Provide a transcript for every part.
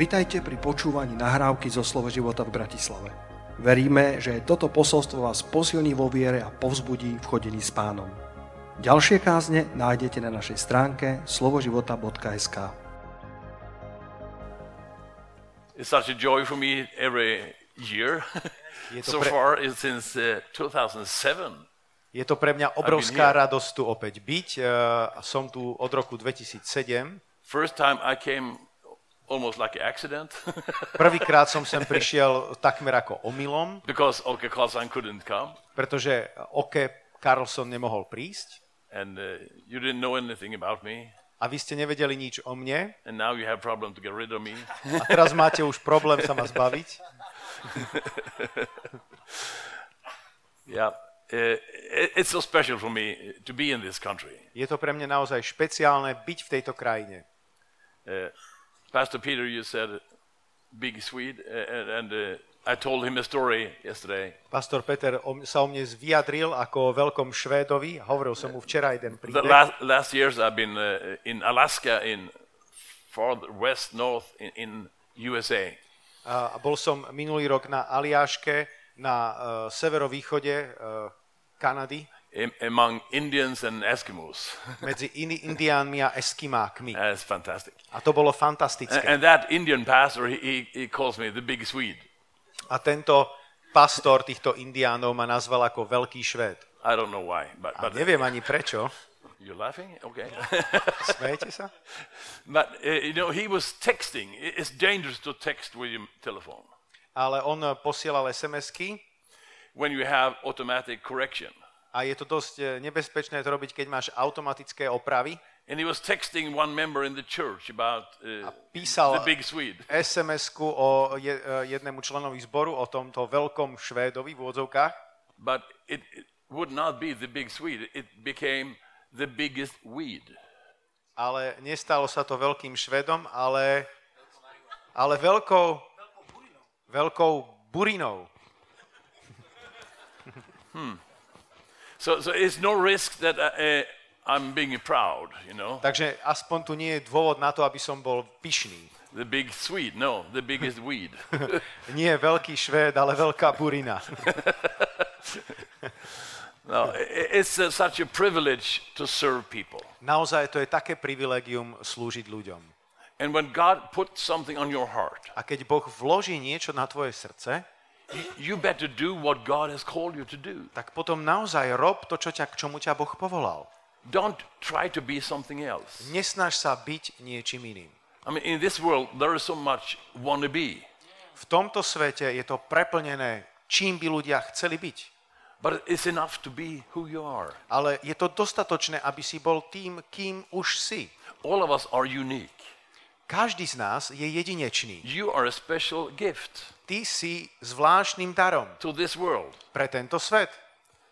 Vitajte pri počúvaní nahrávky zo Slovo života v Bratislave. Veríme, že toto posolstvo vás posilní vo viere a povzbudí v chodení s pánom. Ďalšie kázne nájdete na našej stránke slovoživota.sk It's such a joy for me every year. Je to so pre- far, it's since uh, 2007. Je to pre mňa obrovská radosť tu opäť byť. A Som tu od roku 2007. First time I came almost like an accident Prvýkrát som sem prišiel takmer ako omylom, because Olke Karlsson couldn't come pretože Oke Carlson nemohol prísť and uh, you didn't know anything about me. a vy ste nevedeli nič o mne And now you have problem to get rid of me. a teraz máte už problém sa ma zbaviť. yeah. Uh, it- it's so special for me to be in this country. Je to pre mňa naozaj špeciálne byť v tejto krajine. Uh, Pastor Peter, you said big Swede, uh, and, and uh, I told him a story yesterday. Pastor Peter o- sa o mne vyjadril ako o veľkom Švédovi. Hovoril som mu včera jeden The príbeh. last, last years I've been uh, in Alaska, in far west, north, in, in USA. A bol som minulý rok na Aliáške, na uh, severovýchode uh, Kanady, among Indians and Eskimos. medzi in- indiánmi a eskimákmi. That's fantastic. A to bolo And, fantastické. and that Indian pastor, he, he, calls me the big Swede. A tento pastor týchto indiánov ma nazval ako veľký švéd. I don't know why, but, A but neviem ani prečo. you're laughing? Okay. Smejete sa? but, uh, you know, he was texting. It's dangerous to text with your telephone Ale on eh, posielal SMS-ky when you have automatic correction. A je to dosť eh, nebezpečné to robiť, keď máš automatické opravy. And he was texting one member in the church about uh, písal- the big Swede. SMS-ku o je, eh, jednému členovi zboru, o tomto veľkom Švédovi v úvodzovkách. But it, it would not be the big Swede. It became the biggest weed. Ale nestalo sa to veľkým Švedom, ale, ale veľkou, veľkou burinou. So, so it's no risk that uh, uh, I'm being proud, you know. Takže aspoň tu nie je dôvod na to, aby som bol pyšný. The big Swede, no, the biggest weed. Nie veľký Švéd, ale veľká burina. no, i- it's uh, such a privilege to serve people. Naozaj to je také privilegium slúžiť ľuďom. And when God put something on your heart, A keď Boh vloží niečo na tvoje srdce, you, better do what God has called you to do. tak potom naozaj rob to, čo ťa, k čomu ťa Boh povolal. Don't try to be something else. Nesnaž sa byť niečím iným. I mean, in this world, there is so much wannabe. V tomto svete je to preplnené, čím by ľudia chceli byť. But it's enough to be who you are. Ale je to dostatočné, aby si bol tým, kým už si. All of us are unique. Každý z nás je jedinečný. You are a special gift Ty si zvláštnym darom to this world. pre tento svet.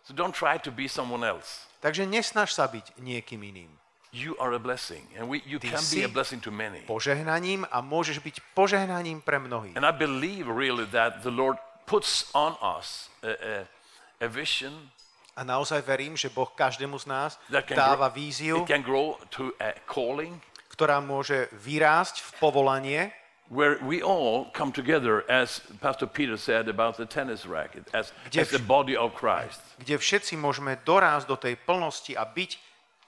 So don't try to be someone else. Takže nesnaž sa byť niekým iným. You are a blessing, and we, you Ty can be a blessing to many. Požehnaním a môžeš byť požehnaním pre mnohých. And I believe really that the Lord puts on us a, a, a vision A naozaj verím, že Boh každému z nás dáva víziu, ktorá môže vyrásť v povolanie, where we all come together, as Pastor Peter said about the tennis racket, as, Kde as the body of Christ. kde všetci môžeme dorásť do tej plnosti a byť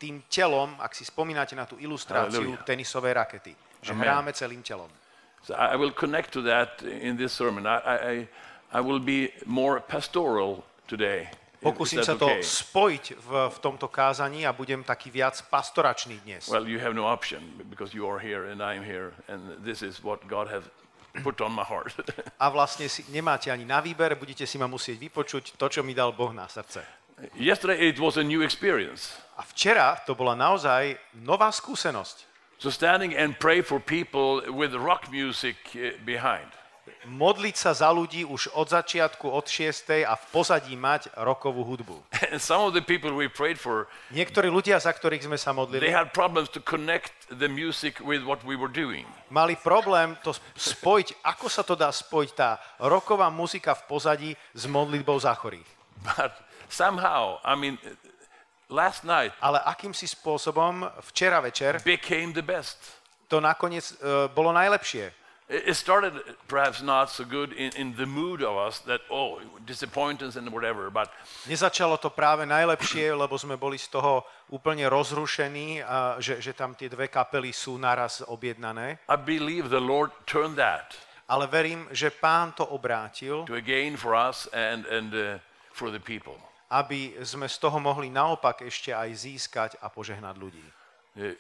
tým telom, ak si spomínate na tú ilustráciu Halleluja. tenisovej rakety. Že Amen. hráme celým telom. So I will connect to that in this sermon. I, I- I will be more pastoral today. Pokúsim sa to okay? spojiť v, v tomto kázaní a budem taký viac pastoračný dnes. Well, you have no option because you are here and I'm here, and this is what God has put on my heart. A vlastne si, nemáte ani na výber, budete si ma musieť vypočuť to, čo mi dal Boh na srdce. Yesterday it was a new experience. A včera to bola naozaj nová skúsenosť. So standing and pray for people with rock music uh, behind. Modliť sa za ľudí už od začiatku, od 6. a v pozadí mať rokovú hudbu. And some of the people we prayed for, Niektorí ľudia, za ktorých sme sa they modlili, had problems to connect the music with what we were doing. mali problém to spojiť, ako sa to dá spojiť tá roková muzika v pozadí s modlitbou za chorých. But somehow, I mean, last night Ale akýmsi spôsobom včera večer became the best. to nakoniec uh, bolo najlepšie. It started perhaps not so good in, in the mood of us that, oh, disappointments and whatever, but Nezačalo to práve najlepšie, lebo sme boli z toho úplne rozrušení, a že, že tam tie dve kapely sú naraz objednané. I believe the Lord turned that Ale verím, že pán to obrátil, to a gain for us and, and uh, for the people. aby sme z toho mohli naopak ešte aj získať a požehnať ľudí. Uh,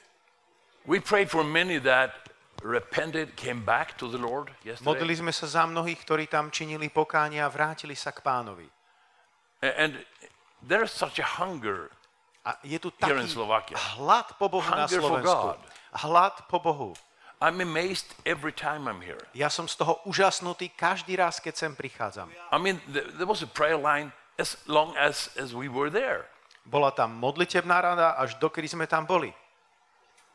we prayed for many that repented, came back to the Lord yesterday. Modlili sme sa za mnohých, ktorí tam činili pokánie a vrátili sa k pánovi. And there's such a hunger. A je tu taký hlad po Bohu na Hunger for Slovensku. Hlad po Bohu. I'm amazed every time I'm here. Ja som z toho úžasnutý každý raz, keď sem prichádzam. I mean, th- there was a prayer line as long as, as we were there. Bola tam modlitebná rada, až dokedy sme tam boli.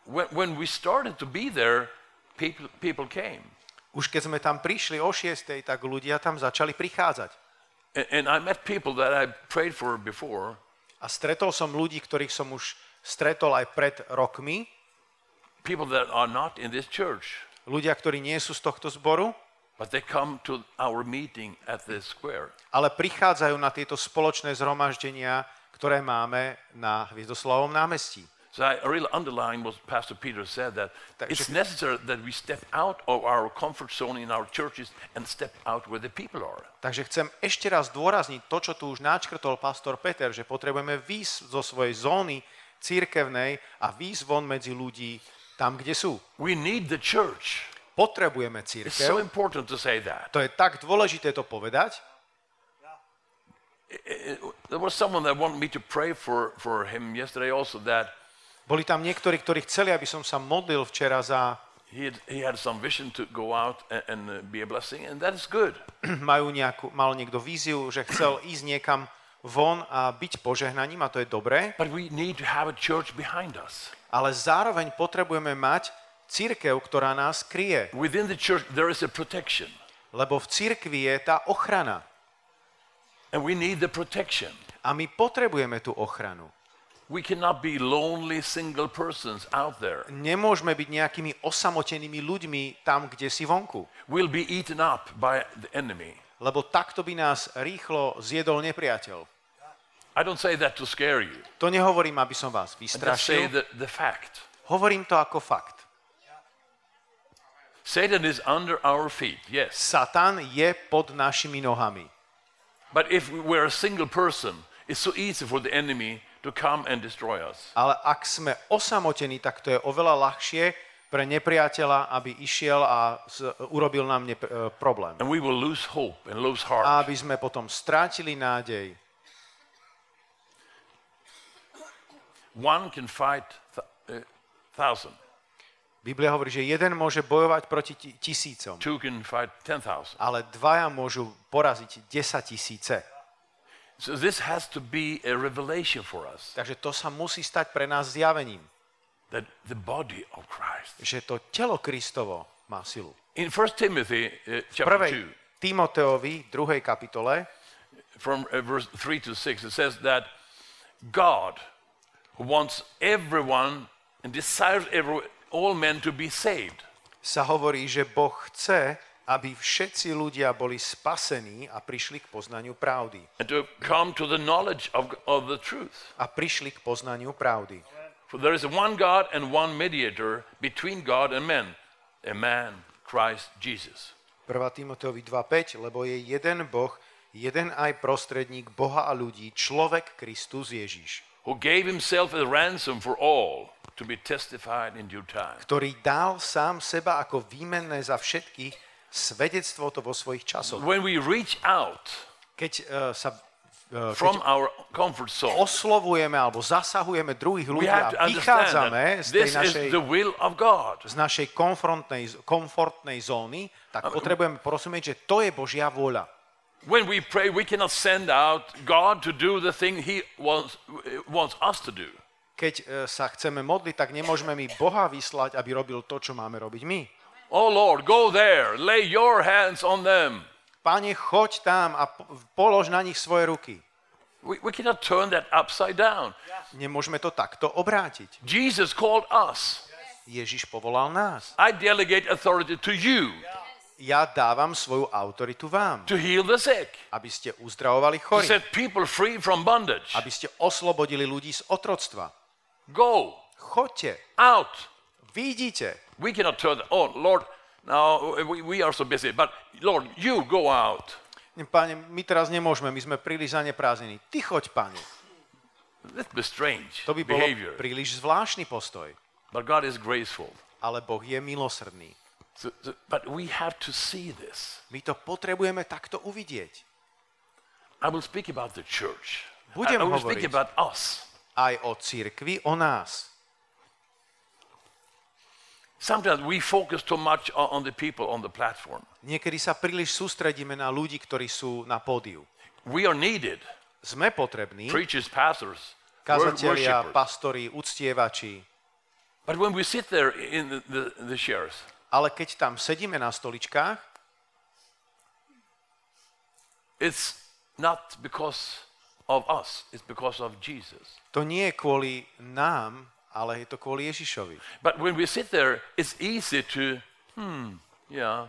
When, when we started to be there, people, people came. Už keď sme tam prišli o 6, tak ľudia tam začali prichádzať. And, and I met people that I prayed for before, A stretol som ľudí, ktorých som už stretol aj pred rokmi. people that are not in this church, Ľudia, ktorí nie sú z tohto zboru, but they come to our meeting at the square. ale prichádzajú na tieto spoločné zhromaždenia, ktoré máme na Hviezdoslavom námestí. So I really underline what Pastor Peter said that it's necessary that we step out of our comfort zone in our churches and step out where the people are. Takže chcem ešte raz dôrazniť to, čo tu už načkrtol pastor Peter, že potrebujeme výjsť zo svojej zóny církevnej a výjsť von medzi ľudí tam, kde sú. We need the church. Potrebujeme It's so církev. important to say that. To je tak dôležité to povedať. There was someone that wanted me to pray for, for him yesterday also that Boli tam niektorí, ktorí chceli, aby som sa modlil včera za... he had, he had some vision to go out and, and uh, be a blessing, and that is good. Majú nejakú, mal niekto víziu, že chcel ísť niekam von a byť požehnaním a to je dobré, But we need to have a church behind us. ale zároveň potrebujeme mať církev, ktorá nás kryje. Within the church, there is a protection, Lebo v církvi je tá ochrana. and we need the protection. A my potrebujeme tú ochranu. We cannot be lonely single persons out there. Nemôžeme byť nejakými osamotenými ľuďmi tam, kde si vonku. We'll be eaten up by the enemy. Lebo takto by nás rýchlo zjedol nepriateľ. I don't say that to scare you. To nehovorím, aby som vás vystrašil. the, the fact. Hovorím to ako fakt. Satan is under our feet, yes. Satan je pod našimi nohami. But if we're a single person, it's so easy for the enemy to come and destroy us. Ale ak sme osamotení, tak to je oveľa ľahšie pre nepriateľa, aby išiel a z, urobil nám nepr- e, problém. And we will lose hope and lose A heart. aby sme potom strátili nádej. One can fight th- uh, thousand. Biblia hovorí, že jeden môže bojovať proti ti- tisícom, Two can fight ten thousand. ale dvaja môžu poraziť 10 tisíce. So this has to be a revelation for us Takže to sa musí stať pre nás zjavením, that the body of Christ. že to telo Kristovo má silu. In 1 Timothy uh, chapter prvej 2, Timoteovi, druhej kapitole, from uh, verse 3 to 6, it says that God who wants everyone and desires every, all men to be saved sa hovorí, že Boh chce, aby všetci ľudia boli spasení a prišli k poznaniu pravdy. and to come to the knowledge of, of the truth. A prišli k poznaniu pravdy. For there is one God and one mediator between God and men, a man, Christ Jesus. 1. Timoteovi 2.5, lebo je jeden Boh, jeden aj prostredník Boha a ľudí, človek Kristus Ježiš, who gave himself a ransom for all to be testified in due time. ktorý dal sám seba ako výmenné za všetkých, svedectvo to vo svojich časoch. When we reach out Keď uh, sa uh, from our comfort zone, oslovujeme alebo zasahujeme druhých ľudí a vychádzame z tej našej, z našej komfortnej, komfortnej zóny, tak potrebujeme porozumieť, že to je Božia vôľa. When we pray, we cannot send out God to do the thing He wants, wants us to do. Keď e, sa chceme modliť, tak nemôžeme my Boha vyslať, aby robil to, čo máme robiť my. Oh Lord, go there, lay your hands on them. Pane, choď tam a po- polož na nich svoje ruky. We, we cannot turn that upside down. Nemôžeme to takto obrátiť. Jesus called us. Ježiš povolal nás. I delegate authority to you. ja dávam svoju autoritu vám, to heal the sick, aby ste uzdravovali to chorých, set people free from bondage. aby ste oslobodili ľudí z otroctva. Go Choďte, out. vidíte. We cannot turn, oh, Lord, now we, we are so busy, but Lord, you go out. Pane, my teraz nemôžeme, my sme príliš zaneprázdnení. Ty choď, pane. That'd be strange To by bolo behavior. príliš zvláštny postoj. But God is graceful. Ale Boh je milosrdný. So, so- but we have to see this. My to potrebujeme takto uvidieť. I will speak about the church. I, Budem I will speak hovoriť. about us. Aj o cirkvi, o nás. Sometimes we focus too much on, the people on the platform. Niekedy sa príliš sústredíme na ľudí, ktorí sú na pódiu. We are needed. Sme potrební, Preachers, pastors, kazatelia, pastori, uctievači, But when we sit there in the, the, the chairs, ale keď tam sedíme na stoličkách, it's not because of us, it's because of Jesus. to nie je kvôli nám, ale je to kvôli Ježišovi. But when we sit there, it's easy to, hmm, yeah,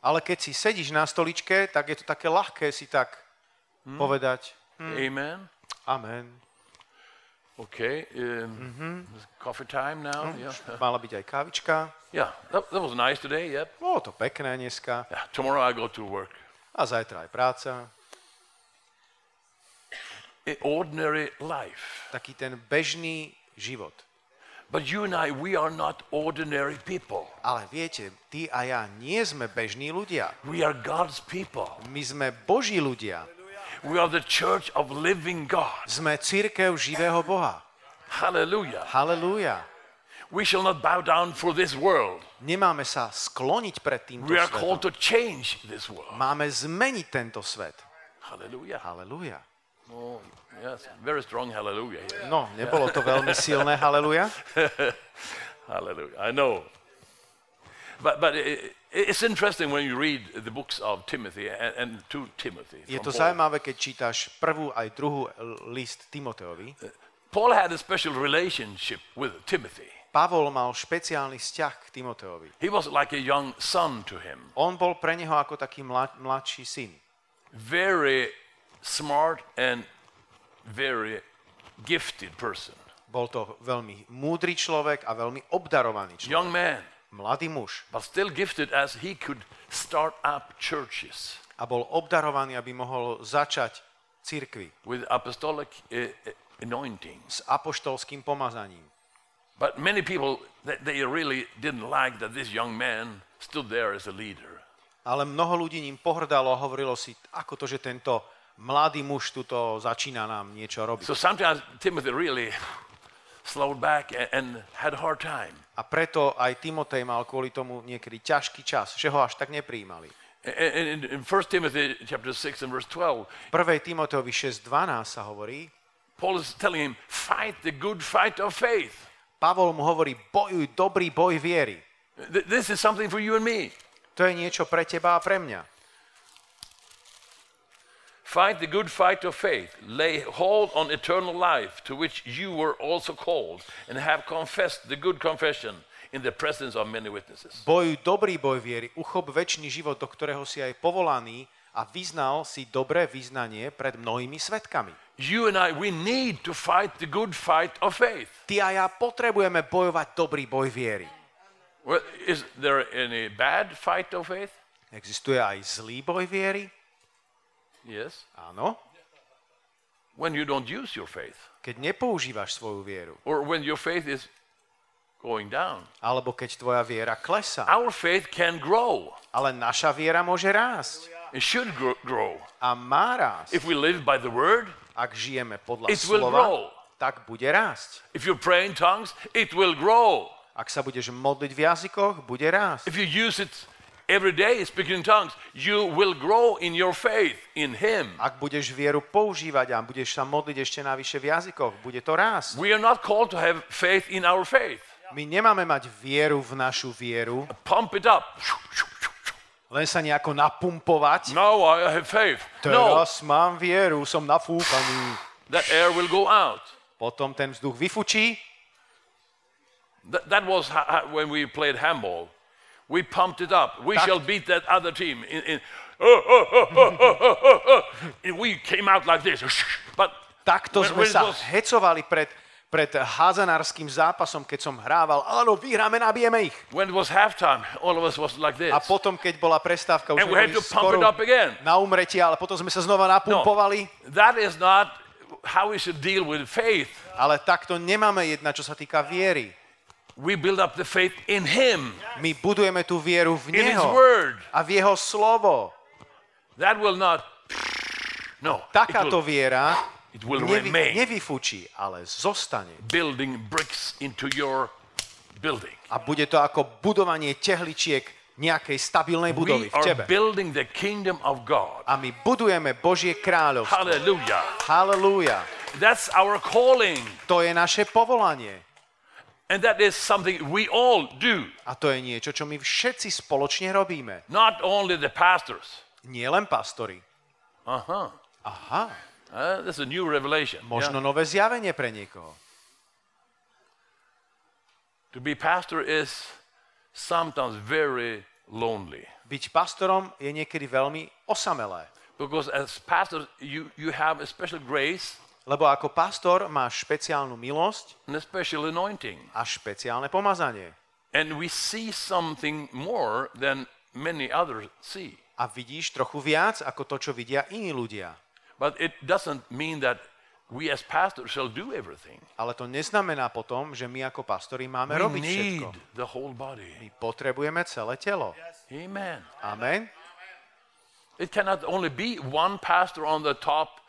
Ale keď si sedíš na stoličke, tak je to také ľahké si tak povedať amen. Amen. Okay, um, it's coffee time now. Yeah, Mala byť aj kávička. yeah. That, that was nice today. Yep. Bolo to pekné dneska. Yeah. Tomorrow I go to work. A zajtra aj práca. A ordinary life. Taký ten bežný život. But you and I, we are not ordinary people. Ale viete, ty a ja nie sme bežní ľudia. We are God's people. My sme Boží ľudia. We are the church of living God. Sme církev živého Boha. Hallelujah. Halelúja. We shall not bow down for this world. Nemáme sa skloniť pred týmto We are called to change this world. Máme zmeniť tento svet. Hallelujah. Halelúja. Oh, yes, very strong hallelujah here. No, nebolo to veľmi silné halelúja, Hallelujah. I know. But, but it's interesting when you read the books of Timothy and, and to Timothy. Je to Paul. zaujímavé, keď čítaš prvú aj druhú list Timoteovi. Paul had a special relationship with Timothy. Pavol mal špeciálny vzťah k Timoteovi. He was like a young son to him. On bol pre neho ako taký mla- mladší syn. Very smart and very gifted person. Bol to veľmi múdry človek a veľmi obdarovaný človek. Young man, Mladý muž. but still gifted as he could start up churches A bol obdarovaný, aby mohol začať cirkvi with apostolic uh, uh, anointing. s apoštolským pomazaním. But many people, they really didn't like that this young man stood there as a leader. Ale mnoho ľudí ním pohrdalo a hovorilo si, ako to, že tento mladý muž tuto začína nám niečo robiť. So sometimes Timothy really slowed back and, had a hard time. A preto aj Timotej mal kvôli tomu niekedy ťažký čas, že ho až tak nepríjmali. In, in 1 Timothy chapter 6 and verse 12, V 1. Timoteovi 6.12 sa hovorí, Paul is telling him, fight the good fight of faith. Pavol mu hovorí, bojuj dobrý boj viery. Th- This is something for you and me. To je niečo pre teba a pre mňa. Fight the good fight of faith. Lay hold on eternal life, to which you were also called, and have confessed the good confession in the presence of many witnesses. Bojuj dobrý boj viery, uchop väčší život, do ktorého si aj povolaný a vyznal si dobré vyznanie pred mnohými svetkami. You and I, we need to fight the good fight of faith. Ty a ja potrebujeme bojovať dobrý boj viery. Well, is there any bad fight of faith? Existuje aj zlý boj viery? Yes. Áno. When you don't use your faith, Keď nepoužívaš svoju vieru, or when your faith is going down. alebo keď tvoja viera klesá. Our faith can grow. Ale naša viera môže rásť. It should gro- grow. A má rásť. If we live by the word, Ak žijeme podľa It will slova, grow. tak bude rásť. if you pray in tongues, it will grow. Ak sa budeš modliť v jazykoch, bude rásť. If you use it every day, speaking in tongues, you will grow in your faith in Him. Ak budeš vieru používať a budeš sa modliť ešte navyše v jazykoch, bude to rásť. We are not called to have faith in our faith. My nemáme mať vieru v našu vieru, Pump it up. len sa nejako napumpovať. Now I have faith. No, Teraz mám vieru, som nafúkaný. that air will go out. Potom ten vzduch vyfučí. That, that was when we played handball. We pumped it up. We tak. shall beat that other team. In, in, oh, oh, oh, oh we came out like this. But Takto when, sme sa was... hecovali pred, pred házanárským zápasom, keď som hrával, áno, vyhráme, nabijeme ich. When it was halftime, all of us was like this. A potom, keď bola prestávka, už sme boli skoro na umretie, ale potom sme sa znova napumpovali. No, that is not how we should deal with faith. Ale takto nemáme jedna, čo sa týka viery. We build up the faith in Him, My budujeme tú vieru v in His Neho Word. a v Jeho slovo. That will not. No. Takáto will, viera it will nevy, remain nevyfučí, ale zostane. building bricks into your building. A bude to ako budovanie tehličiek nejakej stabilnej budovy v tebe. building the kingdom of God. A my budujeme Božie kráľovstvo. Hallelujah. Halelúja. That's our calling. To je naše povolanie. And that is something we all do, A to je niečo, čo my všetci spoločne robíme. not only the pastors. Nie len pastori. Uh-huh. Aha, Uh, that's a new revelation. možno yeah. nové zjavenie pre niekoho. To be pastor is sometimes very lonely. Byť pastorom je niekedy veľmi osamelé. Because as pastor, you, you have a special grace Lebo ako pastor máš špeciálnu milosť and a special anointing. a špeciálne pomazanie. And we see something more than many others see. A vidíš trochu viac ako to, čo vidia iní ľudia. But it doesn't mean that we as pastors shall do everything. Ale to neznamená potom, že my ako pastori máme We robiť všetko. the whole body. My potrebujeme celé telo. Amen. Amen. It cannot only be one pastor on the top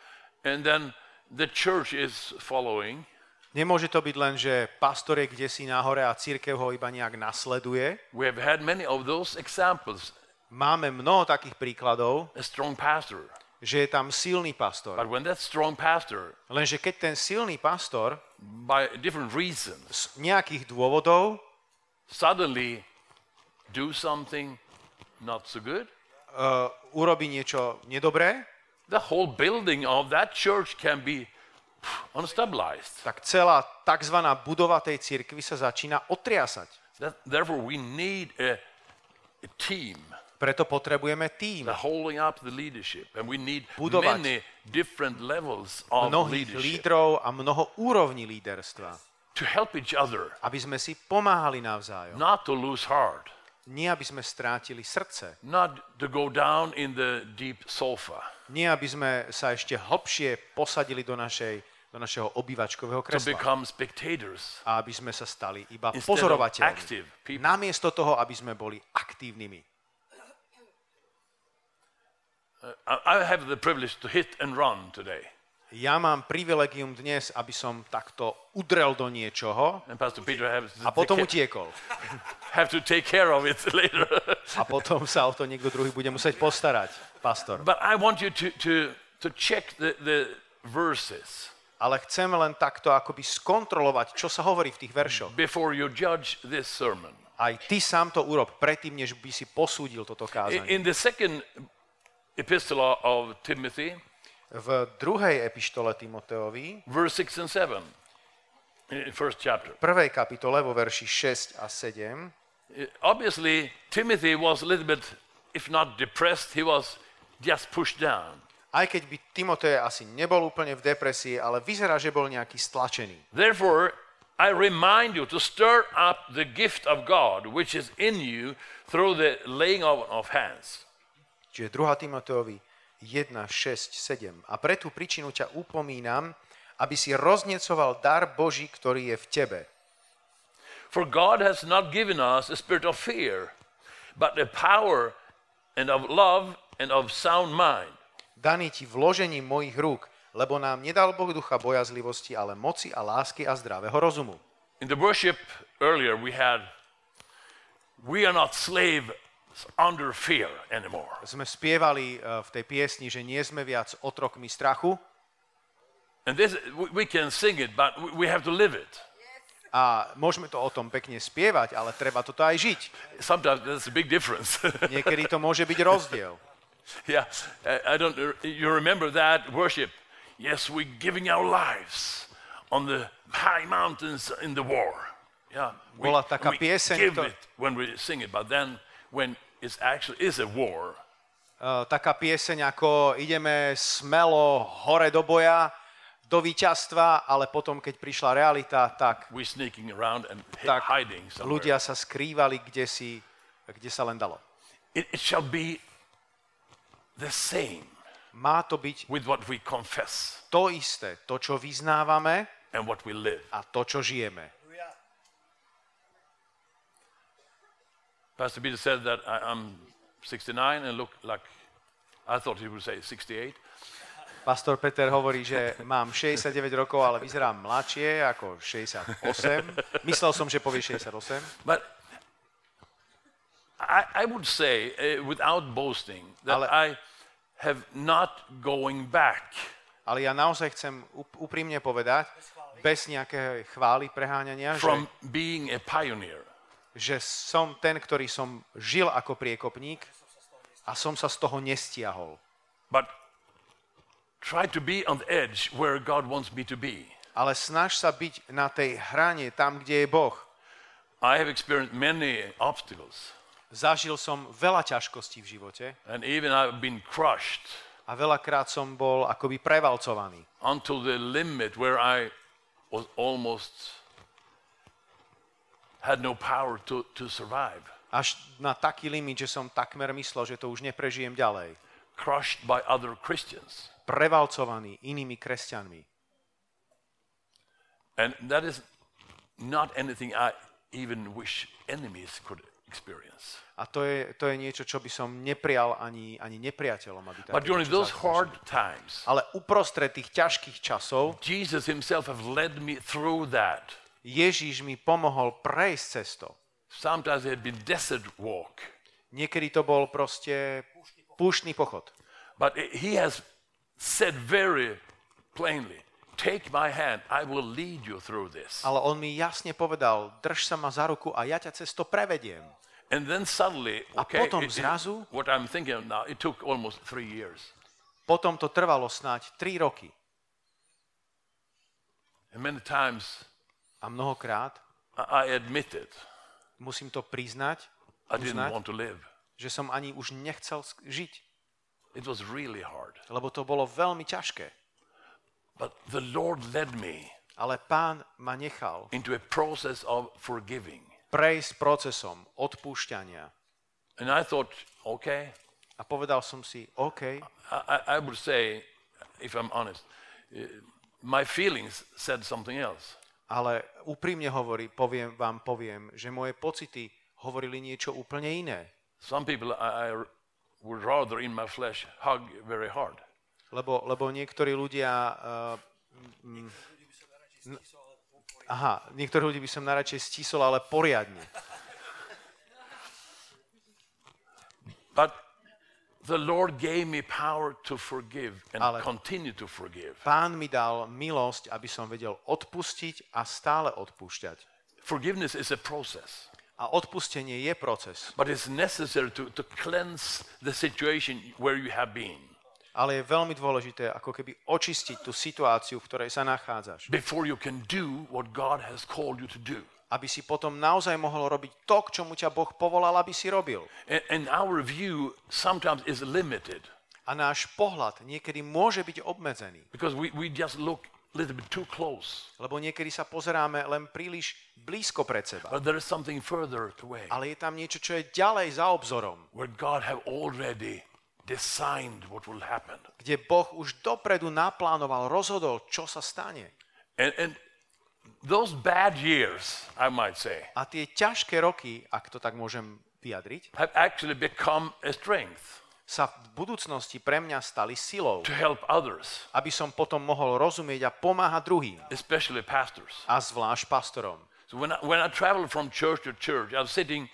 and then the church is following. Nemôže to byť len, že pastor je kde si nahore a církev ho iba nejak nasleduje. We have had many of those examples. Máme mnoho takých príkladov, A strong pastor. že je tam silný pastor. But when that strong pastor, Lenže keď ten silný pastor by different reasons, z nejakých dôvodov suddenly do something not so good, uh, urobí niečo nedobré, the whole building of that church can be unstabilized. tak celá tzv. budova tej cirkvi sa začína otriasať. That, therefore, we need a, a team Preto potrebujeme tým, the holding up the leadership, and we need Budovať. many different levels of mnohých leadership lídrov a mnoho úrovní líderstva, to help each other, aby sme si pomáhali navzájom. not to lose heart, Nie, aby sme strátili srdce. not to go down in the deep sofa, Nie, aby sme sa ešte hlbšie posadili do, našej, do našeho obývačkového kresla. A aby sme sa stali iba pozorovateľmi. Namiesto toho, aby sme boli aktívnymi. I I have the privilege to hit and run today. Ja mám privilegium dnes, aby som takto udrel do niečoho a potom utiekol. have to take care of it later. A potom sa o to niekto druhý bude musieť postarať, pastor. but I want you to, to, to check the, the verses Ale chcem len takto akoby skontrolovať, čo sa hovorí v tých veršoch. before you judge this sermon. Aj ty sám to urob predtým, než by si posúdil toto kázanie. In the second epistle of Timothy, V druhej epištole Timoteovi, verse 6 and 7, in first chapter. prvej kapitole vo verši 6 a 7, Uh, Obviously, Timothy was a little bit, if not depressed, he was just pushed down. aj keď by Timotej asi nebol úplne v depresii, ale vyzerá, že bol nejaký stlačený. Therefore, I remind you to stir up the gift of God which is in you through the laying on of hands. Čiže 2. Timoteovi 1, 6, 7. A pre tú príčinu ťa upomínam, aby si roznecoval dar Boží, ktorý je v tebe. For God has not given us a spirit of fear, but a power and of love and of sound mind. Daný ti vložením mojich rúk, lebo nám nedal Boh ducha bojazlivosti, ale moci a lásky a zdravého rozumu. In the worship earlier, we had, we are not slaves under fear anymore. Sme spievali eh, v tej piesni, že nie sme viac otrokmi strachu And this, we- we can sing it, but we- we have to live it. a môžeme to o tom pekne spievať, ale treba toto aj žiť. Sometimes there's a big difference. Niekedy to môže byť rozdiel. yeah, I don't. You remember that worship? Yes, we're giving our lives on the high mountains in the war. Yeah, we, Bola taká we pieseň, give kto- it when we sing it, but then when it actually is a war. Uh, taká pieseň ako ideme smelo hore do boja, do víťazstva, ale potom, keď prišla realita, tak, tak ľudia sa skrývali, kde, si, kde sa len dalo. It, it shall be the same Má to byť with what we confess to isté, to, čo vyznávame and what we live. a to, čo žijeme. Pastor Peter said that I, I'm 69 and look like, I thought he would say 68. Pastor Peter hovorí, že mám 69 rokov, ale vyzerám mladšie ako 68. Myslel som, že povie 68. But I, I would say, uh, without boasting, that Ale- I have not going back. Ale ja naozaj chcem úp- úprimne povedať, bez nejakej chvály, preháňania, že, from being a pioneer. Že som ten, ktorý som žil ako priekopník a som sa z toho nestiahol. But try to be on the edge where God wants me to be. Ale snaž sa byť na tej hrane, tam, kde je Boh. I have experienced many obstacles, Zažil som veľa ťažkostí v živote and even I've been crushed a veľakrát som bol akoby prevalcovaný. until the limit where I was almost had no power to, to survive. Až na taký limit, že som takmer myslel, že to už neprežijem ďalej. Crushed by other Christians. Prevalcovaný inými kresťanmi. And that is not anything I even wish enemies could experience. A to je, to je niečo, čo by som neprial ani, ani nepriateľom, aby But during those hard times, Ale uprostred tých ťažkých časov Jesus himself have led me through that. Ježíš mi pomohol prejsť cestou. Sometimes it had been desert walk, Niekedy to bol proste púštny pochod. but he has said very plainly, "Take my hand; I will lead you through this." Ale on mi jasne povedal, drž sa ma za ruku a ja ťa cez to prevediem. And then suddenly, A okay, potom it- it- zrazu- what I'm thinking of now, it took almost three years, Potom to trvalo snáď 3 roky. and many times A mnohokrát, I admitted musím to priznať, I didn't uznať, want to live. že som ani už nechcel žiť. It was really hard, Lebo to bolo veľmi ťažké. but the Lord led me Ale pán ma nechal into a process of forgiving, prejsť procesom odpúšťania. and I thought, okay, A povedal som si, OK, I, I- would say, if I'm honest, uh, my feelings said something else. Ale úprimne hovorí, poviem, vám poviem, že moje pocity hovorili niečo úplne iné. Some people I, I would rather in my flesh hug very hard. Lebo, lebo niektorí ľudia... Uh, mm, n- aha, niektorí ľudí by som najradšej stisol, ale poriadne. But the Lord gave me power to forgive and Ale- continue to forgive. Pán mi dal milosť, aby som vedel odpustiť a stále odpúšťať. Forgiveness is a process, A odpustenie je proces, but it's necessary to, to cleanse the situation where you have been ale je veľmi dôležité ako keby očistiť tú situáciu, v ktorej sa nachádzaš. before you can do what God has called you to do. Aby si potom naozaj mohol robiť to, k čomu ťa Boh povolal, aby si robil. And, and our view sometimes is limited A náš pohľad niekedy môže byť obmedzený, because we, we just look little bit too close. lebo niekedy sa pozeráme len príliš blízko pred seba. But there is something further away Ale je tam niečo, čo je ďalej za obzorom, where God have already designed what will happen. kde Boh už dopredu naplánoval, rozhodol, čo sa stane. And, and those bad years, I might say, A tie ťažké roky, ak to tak môžem vyjadriť, have actually become a strength sa v budúcnosti pre mňa stali silou, to help others, aby som potom mohol rozumieť a pomáhať druhým, especially pastors. a zvlášť pastorom. So when I, when I travel from church to church, I'm sitting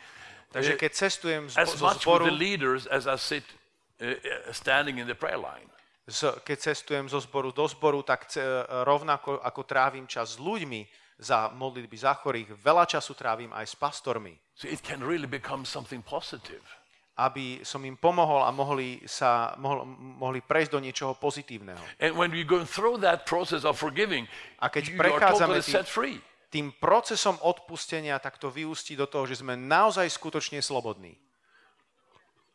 Takže uh, keď cestujem z, as zo much with zboru, the leaders as I sit uh, standing in the prayer line. Z, keď cestujem zo zboru do zboru, tak ce, rovnako ako trávim čas s ľuďmi za modlitby za chorých, veľa času trávim aj s pastormi, So it can really become something positive. aby som im pomohol a mohli, sa, mohol, mohli prejsť do niečoho pozitívneho. And when we go through that process of forgiving, A keď you prechádzame tým-. Tým procesom odpustenia tak to vyústi do toho, že sme naozaj skutočne slobodní.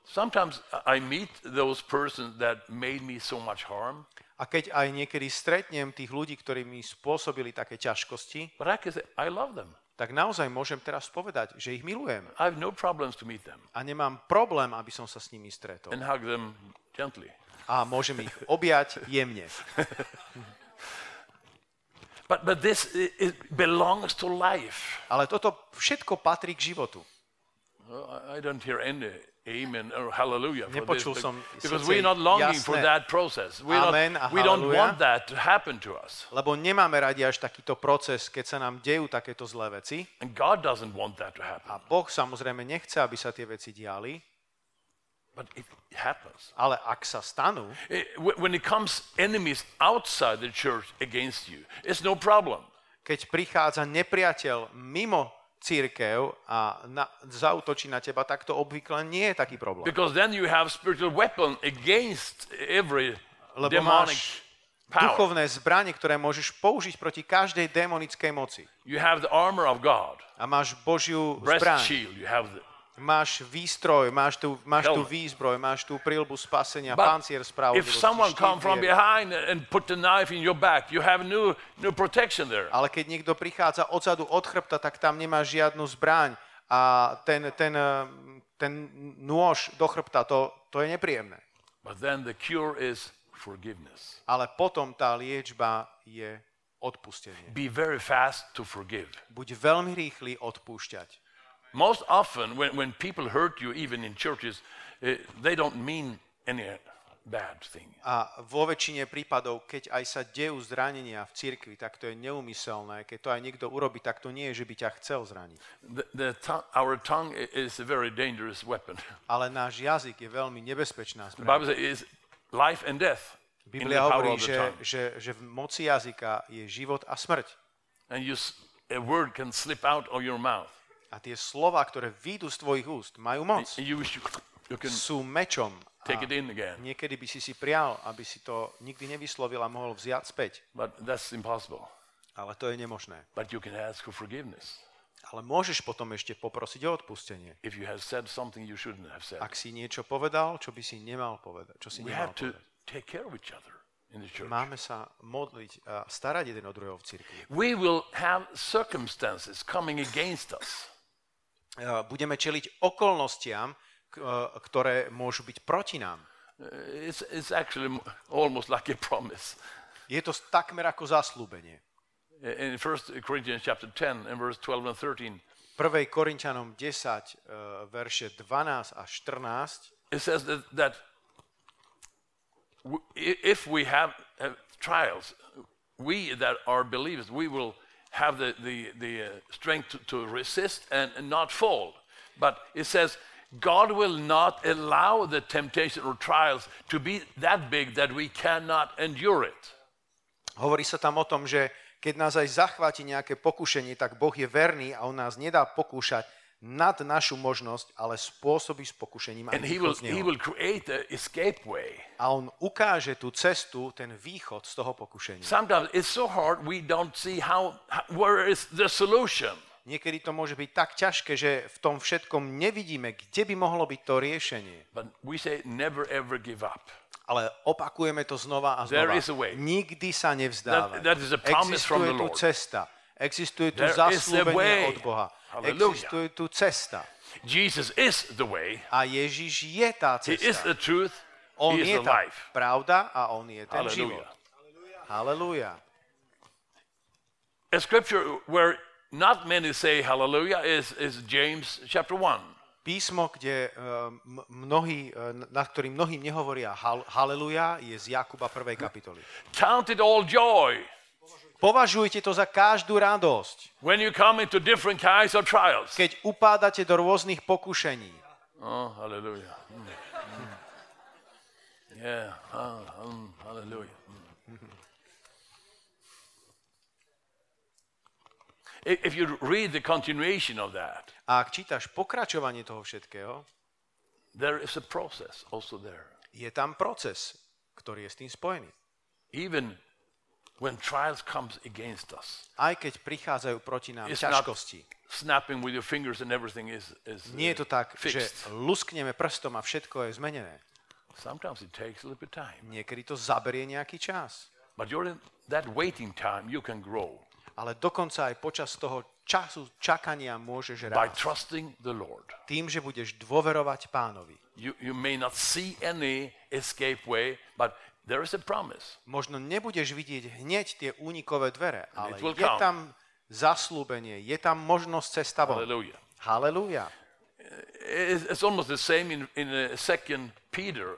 Sometimes I meet those persons that made me so much harm, A keď aj niekedy stretnem tých ľudí, ktorí mi spôsobili také ťažkosti, but I can say, I love them. tak naozaj môžem teraz povedať, že ich milujem. I have no problems to meet them A nemám problém, aby som sa s nimi stretol. and hug them gently. A môžem ich objať jemne. But, but this it belongs to life. Ale toto všetko patrí k životu. I don't hear any amen or hallelujah for Nepočul this som bec- because we're not longing for jasné that process. We're not, amen a we don't hallelujah. want that to happen to us. Lebo nemáme radi až takýto proces, keď sa nám dejú takéto zlé veci. And God doesn't want that to happen. A Boh samozrejme nechce, aby sa tie veci diali. But it happens. Ale ak sa stanú, wh- When it comes enemies outside the church against you, it's no problem. keď prichádza nepriateľ mimo církev a na, zautočí na teba, tak to obvykle nie je taký problém. Because then you have spiritual weapon against every Lebo demonic power. duchovné zbranie, ktoré môžeš použiť proti každej démonickej moci. You have the armor of God, A máš Božiu breast zbraň, shield. You have the, máš výstroj, máš tu, máš tu výzbroj, máš tu prílbu spasenia, but pancier if spravodlivosti, someone štít come from behind and put the knife in your back, you have no no protection there. Ale keď niekto prichádza odzadu od chrbta, tak tam nemáš žiadnu zbraň a ten, ten, eh, ten nôž do chrbta, to, to je nepríjemné. But then the cure is forgiveness. Ale potom tá liečba je odpustenie. Be very fast to forgive. Buď veľmi rýchly odpúšťať. Most often, when, when people hurt you, even in churches, eh, they don't mean any bad thing. A vo väčšine prípadov, keď aj sa dejú zranenia v cirkvi, tak to je neumyselné. Keď to aj niekto urobí, tak to nie je, že by ťa chcel zraniť. The, the tongue, our tongue is a very dangerous weapon. Ale náš jazyk je veľmi nebezpečná zbraň. Bible says it's life and death in the Biblia hovorí, že, že, že v moci jazyka je život a smrť. And you, a word can slip out of your mouth. A tie slova, ktoré výjdu z tvojich úst, majú moc. You, wish you, you can Sú mečom. take A it in again. niekedy by si si prial, aby si to nikdy nevyslovil a mohol vziať späť. But that's impossible. Ale to je nemožné. But you can ask for forgiveness Ale môžeš potom ešte poprosiť o odpustenie. if you have said something you shouldn't have said. Ak si niečo povedal, čo by si nemal povedať. Čo si We nemal have to povedať. take care of each other in the church. Máme sa modliť a starať jeden o druhého v cirkvi. We will have circumstances coming against us. E, Budeme čeliť okolnostiam, k- e, ktoré môžu byť proti nám. Uh, It's, it's actually almost like a promise. Je to takmer ako zaslúbenie. In 1 Corinthians chapter 10 and verse 12 and 13, 1. Korinčanom 10, e, verše 12 a 14, it says that, that if we have uh, trials, we that are believers, we will have the, the, the uh, strength to, to resist and, and not fall. But it says, God will not allow the temptation or trials to be that big that we cannot endure it. Hovorí sa tam o tom, že keď nás aj zachváti nejaké pokušenie, tak Boh je verný a on nás nedá pokúšať nad našu možnosť, ale spôsobí s pokušením aj And he will, východ z he neho. will create the escape way. A on ukáže tú cestu, ten východ z toho pokušenia. Sometimes it's so hard we don't see how, how where is the solution. Niekedy to môže byť tak ťažké, že v tom všetkom nevidíme, kde by mohlo byť to riešenie. But we say never ever give up. Ale opakujeme to znova a There znova. is a way. Nikdy sa nevzdávaj. That- that is a promise from Existuje the tu Lord. cesta. Existuje tu There is zaslúbenie od Boha. Hallelujah. Existuje tu cesta. Jesus is the way. A Ježiš je tá He is cesta. the truth. On he is je the tá life. pravda a on je ten život. Hallelujah. A scripture where not many say hallelujah is, is James chapter 1. Písmo, kde m- mnohí, uh, nad ktorým mnohým nehovoria hal- haleluja, je z Jakuba 1. kapitoly. Count it all joy Považujte to za každú radosť, when you come into different kinds of trials. keď upádate do rôznych pokušení. Oh, hallelujah. Mm. Mm. Yeah, ah, um, hallelujah. Mm. If you read the continuation of that, A ak čítaš pokračovanie toho všetkého, there is a process also there. je tam proces, ktorý je s tým spojený. Even when trials comes against us, Aj keď prichádzajú proti nám It's ťažkosti. snapping with your fingers and everything is, is Nie je to uh, tak, že fixed. luskneme prstom a všetko je zmenené. Sometimes it takes a little bit time. Niekedy to zaberie nejaký čas. But during that waiting time, you can grow Ale dokonca aj počas toho času čakania môžeš by rásť. trusting the Lord. Tým, že budeš dôverovať pánovi. You, you may not see any escape way, but there is a promise. Možno nebudeš vidieť hneď tie únikové dvere, ale je come. tam zaslúbenie, je tam možnosť cesta von. Hallelujah. Halelúja. It's, it's almost the same in, in uh, Second Peter.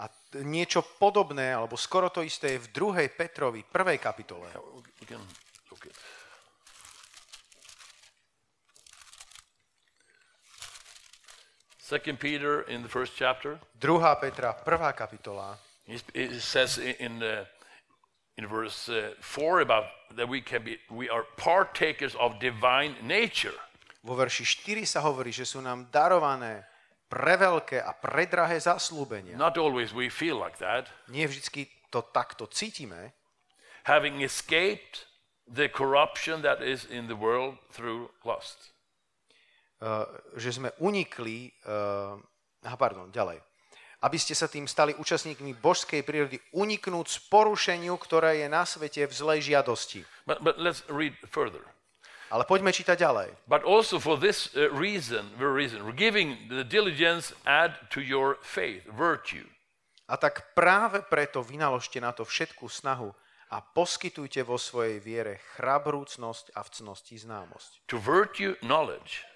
A niečo podobné, alebo skoro to isté je v 2. Petrovi, 1. kapitole. Second Peter in the first chapter, 2. Petra, 1. kapitola. It says in the, in verse uh, four about that we can be we are partakers of divine nature. Vo verši 4 sa hovorí, že sú nám darované preveľké a predrahé zaslúbenia. Not always we feel like that. Nie vždy to takto cítime, Having escaped the corruption that is in the world through lust. uh, že sme unikli, uh, aha, pardon, ďalej. Aby ste sa tým stali účastníkmi božskej prírody, uniknúť z porušeniu, ktoré je na svete v zlej žiadosti. But, but let's read further. Ale poďme čítať ďalej. But also for this uh, reason, very reason, giving the diligence add to your faith, virtue. A tak práve preto vynaložte na to všetkú snahu a poskytujte vo svojej viere chrabrúcnosť a v cnosti známosť. To virtue, knowledge.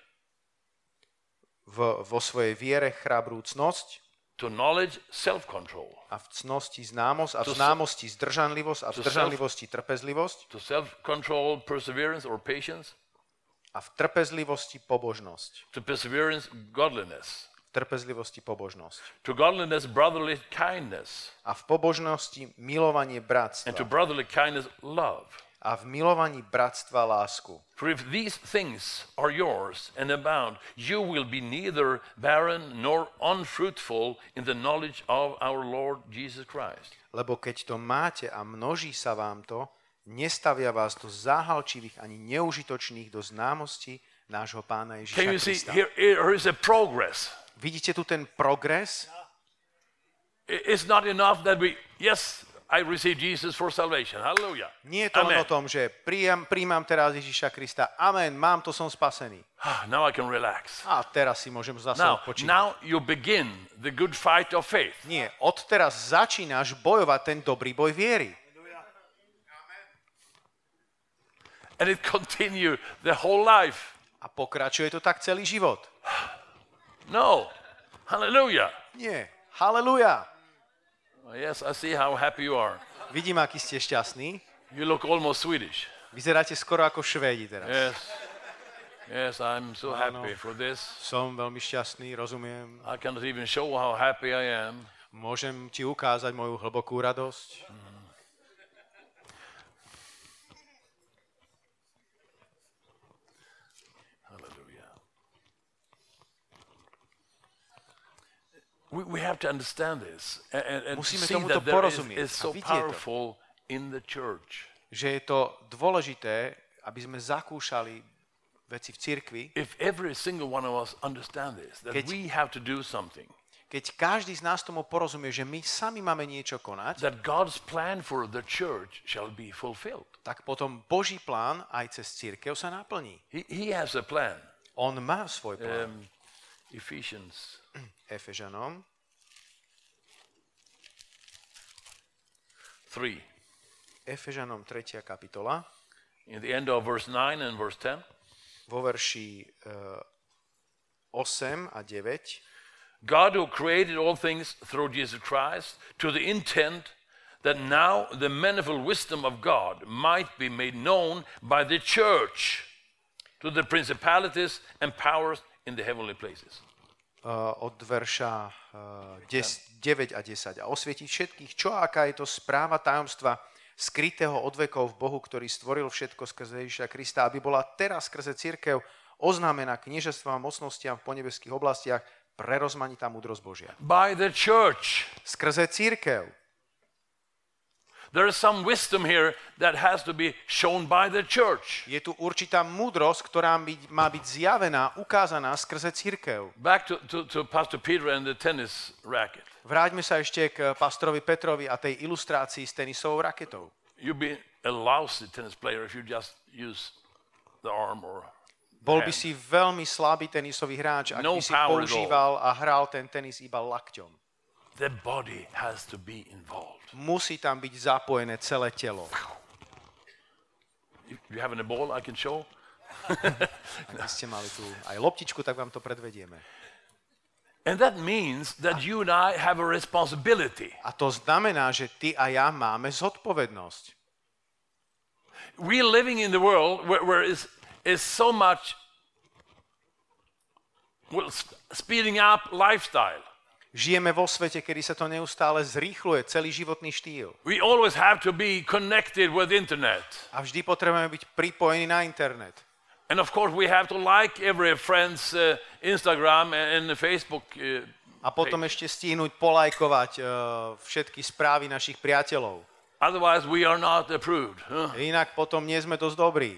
V, vo svojej viere chrabrúcnosť To knowledge, self-control. a v cnosti známosť a v známosti zdržanlivosť a v zdržanlivosti trpezlivosť To self-control, perseverance or patience. a v trpezlivosti pobožnosť. To perseverance, godliness. V trpezlivosti pobožnosť. To godliness, brotherly kindness. A v pobožnosti milovanie And to bratstva. brotherly kindness, love. A v milovaní bratstva lásku. For if these things are yours and abound, you will be neither barren nor unfruitful in the knowledge of our Lord Jesus Christ. Lebo keď to máte a množí sa vám to, nestavia vás do záhalčivých ani neužitočných do známosti nášho pána Ježiša Can you see, Krista. here, here is a progress. Vidíte tu ten progres? It's not enough that we, yes, I receive Jesus for salvation. Hallelujah. Nie je to len Amen. o tom, že príjam, príjmam teraz Ježiša Krista. Amen, mám to, som spasený. Ah, Now I can relax. A teraz si môžem zase Now, odpočívať. now you begin the good fight of faith. Nie, od teraz začínaš bojovať ten dobrý boj viery. And it continue the whole life. A pokračuje to tak celý život. No. Hallelujah. Nie. Haleluja. Yes, I see how happy you are. Vidím, aký ste šťastní. You look almost Swedish. Vyzeráte skoro ako Švédi teraz. Yes. Yes, I'm so happy for this. Som veľmi šťastný, rozumiem. I cannot even show how happy I am. Môžem ti ukázať moju hlbokú radosť. Hallelujah. We, we have to understand this and, and, Musíme see tomuto that there is, porozumieť is a so vidieť to. in the church. Že je to dôležité, aby sme zakúšali veci v cirkvi, If every single one of us understand this, that Keď- we have to do something, keď každý z nás tomu porozumie, že my sami máme niečo konať, that God's plan for the church shall be fulfilled. tak potom Boží plán aj cez církev sa naplní. He, he has a plan. On má svoj plán. Um, Ephesians Efežanom 3, Efežanom 3. kapitola, in the end of verse 9 and verse 10. vo verši eh, 8 a 9. God who created all things through Jesus Christ to the intent that now the manifold wisdom of God might be made known by the church to the principalities and powers in the heavenly places. Eh, od verša eh, 10, 9 a 10. A osvietiť všetkých, čo a aká je to správa tajomstva skrytého od vekov v Bohu, ktorý stvoril všetko skrze Ježiša Krista, aby bola teraz skrze církev oznámená kniežestvám a mocnostiam v ponebeských oblastiach prerozmanitá múdrosť Božia. By the church. Skrze církev. There is some wisdom here that has to be shown by the church. Je tu určitá múdrosť, ktorá má byť zjavená, ukázaná skrze církev. Back to, to, to Pastor Peter and the tennis racket. Vráťme sa ešte k pastorovi Petrovi a tej ilustrácii s tenisovou raketou. You'd be a lousy tennis player if you just use the arm or Bol by si veľmi slabý tenisový hráč, ak No by si používal a hral ten tenis iba lakťom. The body has to be involved. Musí tam byť zapojené celé telo. If you have a ball I can show. Ak by ste mali tu aj loptičku, tak vám to predvedieme. And that means that you and I have a responsibility. A to znamená, že ty a ja máme zodpovednosť. We're living in the world where, where is, is so much well, sp- speeding up lifestyle. Žijeme vo svete, kedy sa to neustále zrýchluje, celý životný štýl. We always have to be connected with internet. A vždy potrebujeme byť pripojení na internet. And of course, we have to like every friend's uh, Instagram and, and Facebook. Uh, A potom ešte stihnúť polajkovať uh, všetky správy našich priateľov. otherwise, we are not approved. huh? Inak potom nie sme dosť dobrí.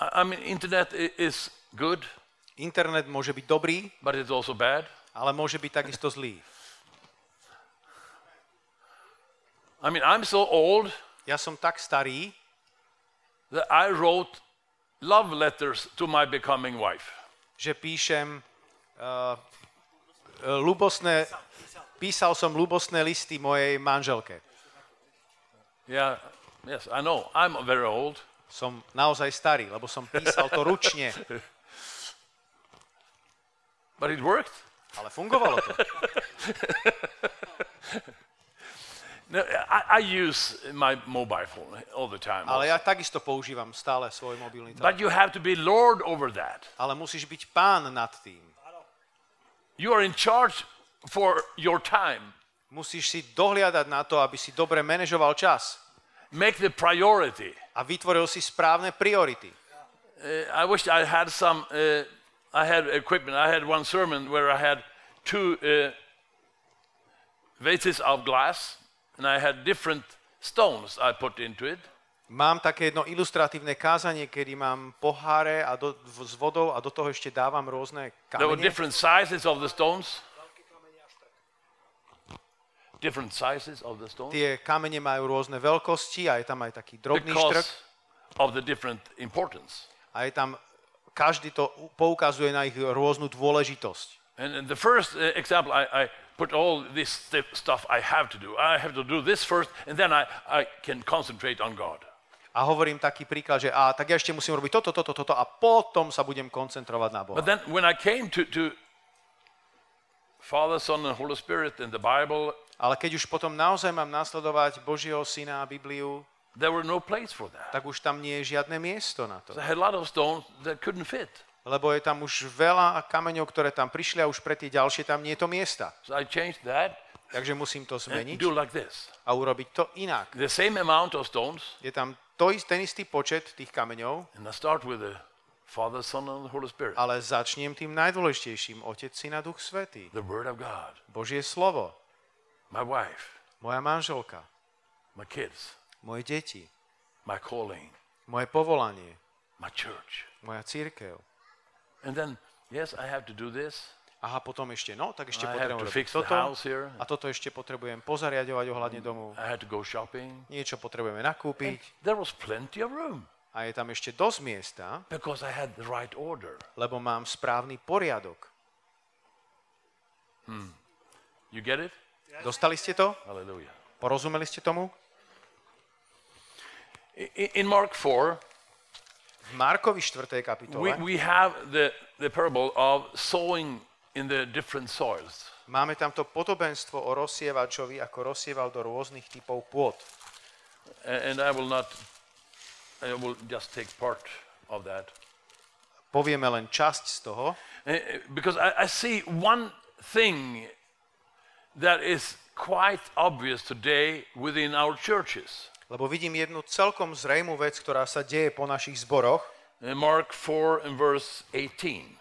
I, mean, internet is good, Internet môže byť dobrý, but it's also bad. ale môže byť takisto zlý. I mean, I'm so old Ja som tak starý, that I wrote love letters to my becoming wife. že píšem uh, ľubosné, písal som ľubosné listy mojej manželke. Yeah, yes, I know. I'm very old. Som naozaj starý, lebo som písal to ručne, But it worked. ale fungovalo to. No, I, I use my mobile phone all the time. Ale also. ja takisto používam stále svoj mobilný telefón. But you have to be Lord over that. Ale musíš byť pán nad tým. You are in charge for your time. Musíš si dohliadať na to, aby si dobre manažoval čas Make the priority. a vytvoril si správne priority. Uh, I wish I had some. Uh, I had equipment. I had one sermon where I had two uh, vases of glass, and I had different stones I put into it. Mám také jedno ilustratívne kázanie, kedy mám poháre a do, s vodou a do toho ešte dávam rôzne There were different sizes of the stones. Different sizes of the stones Tie kamene majú rôzne veľkosti a je tam aj taký drobný štrk of the different importance. a je tam, každý to poukazuje na ich rôznu dôležitosť. And, and the first uh, example, I, I put all this st- stuff I have to do. I have to do this first, and then I, I can concentrate on God. A hovorím taký príklad, že a tak ja ešte musím robiť toto, toto, toto a potom sa budem koncentrovať na Boha. But then when I came to, to Father, Son, and Holy Spirit in the Bible, Ale keď už potom naozaj mám nasledovať Božieho syna a Bibliu, there were no place for that. tak už tam nie je žiadne miesto na to. I had a lot of stones that couldn't fit. Lebo je tam už veľa kameňov, ktoré tam prišli a už pre tie ďalšie tam nie je to miesta. So I changed that Takže musím to zmeniť do like this. a urobiť to inak. The same amount of stones, Je tam to, ten istý počet tých kameňov, and I start with the Father, Son, and Holy Spirit. ale začnem tým najdôležitejším. Otec, Syn a Duch Svetý. The Word of God, Božie slovo, my wife, moja manželka, my kids, moje deti, my calling, moje povolanie, my church. moja církev. And then, yes, I have to do this. Aha, potom ešte, no, tak ešte I potrebujem robiť toto a toto ešte potrebujem pozariadovať ohľadne domu. I had to go shopping. Niečo potrebujeme nakúpiť There was plenty of room a je tam ešte dosť miesta, because I had the right order. lebo mám správny poriadok. You get it? Dostali ste to? Hallelujah. Porozumeli ste tomu? In Mark 4, V Markovi 4. we, kapitole we have the, the parable of sowing in the different soils. máme tam to podobenstvo o rozsievačovi, ako rozsieval do rôznych typov pôd. And I will not, I will just take part of that. Povieme len časť z toho, Uh, Because I, I see one thing that is quite obvious today within our churches. lebo vidím jednu celkom zrejmú vec, ktorá sa deje po našich zboroch. In Mark 4 and verse 18.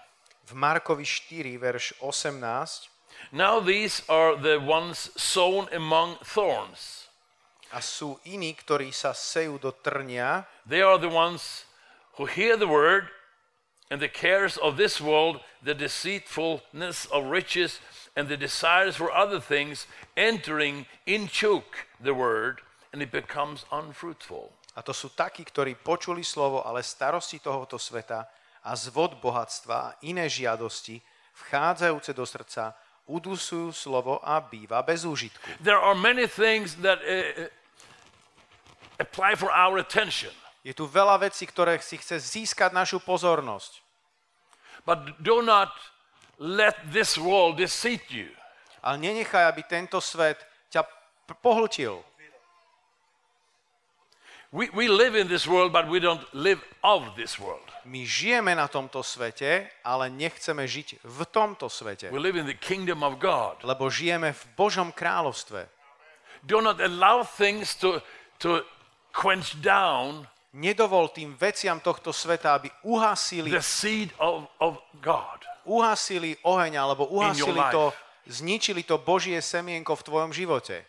V Markovi 4, verš 18, Now these are the ones sown among thorns. A sú iní, ktorí sa sejú do trnia, They are the ones who hear the word, and the cares of this world, the deceitfulness of riches, and the desires for other things entering in choke the word, and it becomes unfruitful. a to sú takí, ktorí počuli slovo, ale starosti tohoto sveta a zvod bohatstva a iné žiadosti, vchádzajúce do srdca, udusujú slovo a býva bez úžitku. There are many things that uh, apply for our attention, Je tu veľa vecí, ktoré si chce získať našu pozornosť. but do not let this world deceive you. Ale nenechaj, aby tento svet ťa pohltil. We, we live in this world, but we don't live of this world. My žijeme na tomto svete, ale nechceme žiť v tomto svete. We live in the kingdom of God. Lebo žijeme v Božom kráľovstve. Do not allow things to, to quench down Nedovol tým veciam tohto sveta, aby uhasili, the seed of, of God. Uhasili oheň, alebo uhasili to, zničili to Božie semienko v tvojom živote.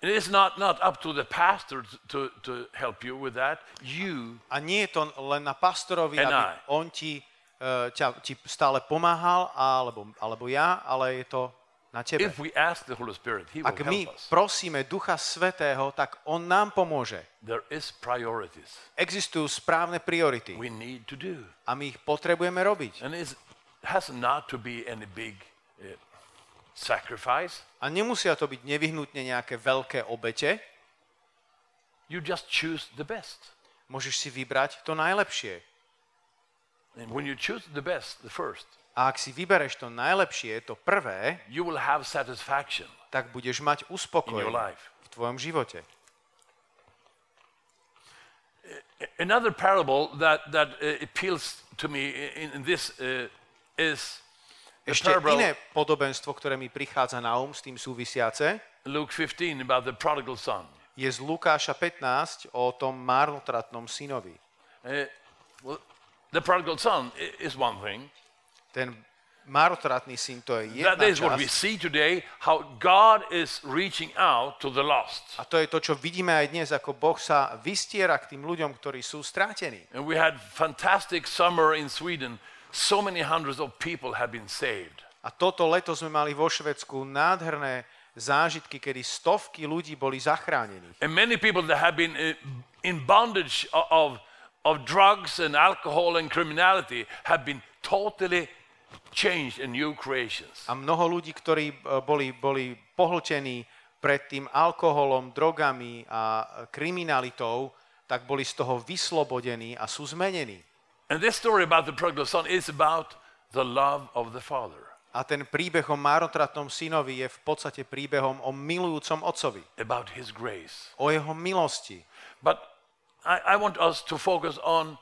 It is not, not up to the pastor to, to help you with that. You A nie je to len na pastorovi, aby I. on ti, uh, ťa, ti stále pomáhal, alebo, alebo ja, ale je to na tebe. If we ask the Holy Spirit, He Ak my prosíme Ducha Svetého, tak on nám pomôže. There is priorities Existujú správne priority we need to do. a my ich potrebujeme robiť. And it has not to be any big uh, sacrifice. A nemusia to byť nevyhnutne nejaké veľké obete. You just choose the best. Môžeš si vybrať to najlepšie. And when you choose the best, the first, A ak si vybereš to najlepšie, to prvé, you will have satisfaction tak budeš mať uspokojenie v tvojom živote. Another parable that, that uh, appeals to me in, this uh, is Ešte iné podobenstvo, ktoré mi prichádza na um s tým súvisiace, Luke 15 about the prodigal son. je z Lukáša 15 o tom marnotratnom synovi. Uh, well, the prodigal son is one thing. Ten marnotratný syn to je That jedna is what we časť. see today, how God is reaching out to the lost. A to je to, čo vidíme aj dnes, ako Boh sa vystiera k tým ľuďom, ktorí sú strátení. And we had fantastic summer in Sweden. So many hundreds of people have been saved. A toto leto sme mali vo Švedsku nádherné zážitky, kedy stovky ľudí boli zachránení. And many people that have been uh, in bondage of, of drugs and alcohol and criminality have been totally changed and new creations. A mnoho ľudí, ktorí e, boli, boli pohltení predtým alkoholom, drogami a kriminalitou, tak boli z toho vyslobodení a sú zmenení. And this story about the prodigal son is about the love of the father, A ten príbeh o márotratnom synovi je v podstate príbehom o milujúcom otcovi, about his grace. o jeho milosti. But I, I want us to focus on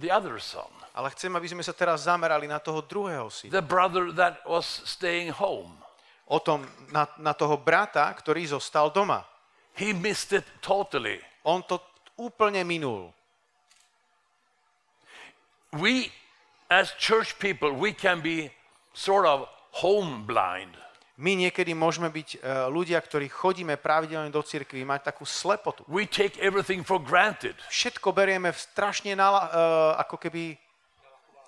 the other son, Ale chcem, aby sme sa teraz zamerali na toho druhého syna. the brother that was staying home. O tom, na, na toho brata, ktorý zostal doma. He missed it totally. On to úplne minul. We, as church people, we can be sort of home blind. My niekedy môžeme byť uh, ľudia, ktorí chodíme pravidelne do cirkvi, mať takú slepotu. We take everything for granted. Všetko berieme v strašne na, uh, ako keby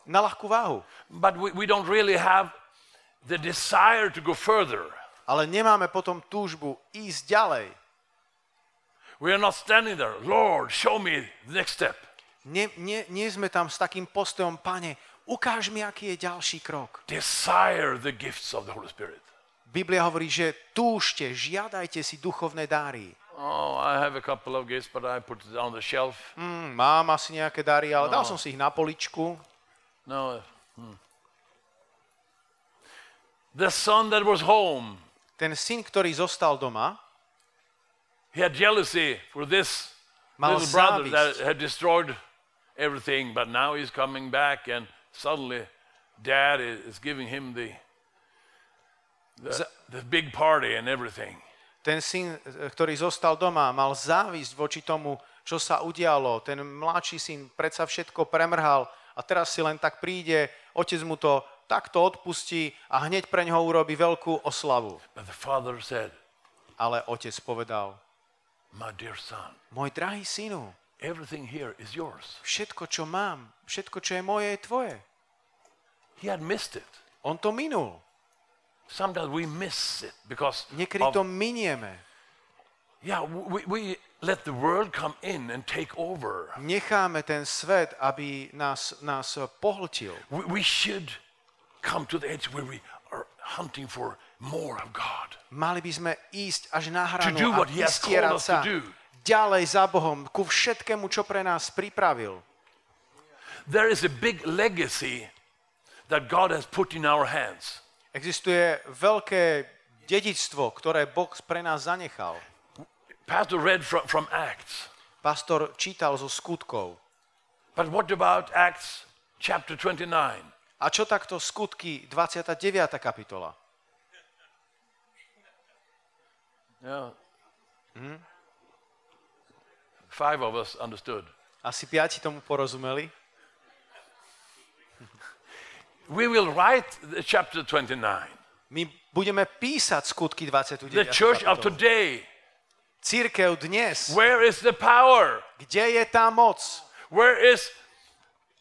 na ľahkú váhu. But we, we don't really have the desire to go further. Ale nemáme potom túžbu ísť ďalej. We are not standing there, Lord, show me the next step. Nie, nie, nie sme tam s takým postojom, pane, ukáž mi, aký je ďalší krok. Desire the gifts of the Holy Spirit. Biblia hovorí, že túžte, žiadajte si duchovné dáry. Oh, I have a couple of gifts, but I put it on the shelf. Hm, mám asi nejaké dary, ale dal som si ich na poličku. No. hmm. The son that was home, Ten syn, ktorý zostal doma, he had jealousy for this Mal little brother that závisť. had destroyed everything, but now he's coming back, and suddenly dad is giving him the, the, the big party and everything. ten syn, e, ktorý zostal doma, mal závisť voči tomu čo sa udialo. Ten mladší syn predsa všetko premrhal a teraz si len tak príde, otec mu to takto odpustí a hneď pre ňoho urobí veľkú oslavu. But the father said, Ale otec povedal, My dear son, môj drahý synu, everything here is yours. všetko, čo mám, všetko, čo je moje, je tvoje. He had missed it. On to minul. Sometimes we miss it because Niekedy of- to minieme. yeah, we, we let the world come in and take over. Necháme ten svet, aby nás, nás pohltil. We, we should come to the edge where we are hunting for more of God. Mali by sme ísť až na do hranu a what he has vystierať to sa do. ďalej za Bohom ku všetkému, čo pre nás pripravil. There is a big legacy that God has put in our hands. Existuje veľké dedictvo, ktoré Boh pre nás zanechal. Pastor read from, from Acts. Pastor čítal zo skutkov. But what about Acts chapter 29? A čo takto skutky 29. kapitola? Yeah. Five of us understood. Asi piati tomu porozumeli. We will write chapter 29. My budeme písať skutky 29. The church of today, Církev dnes, where is the power? kde je tá moc? Where is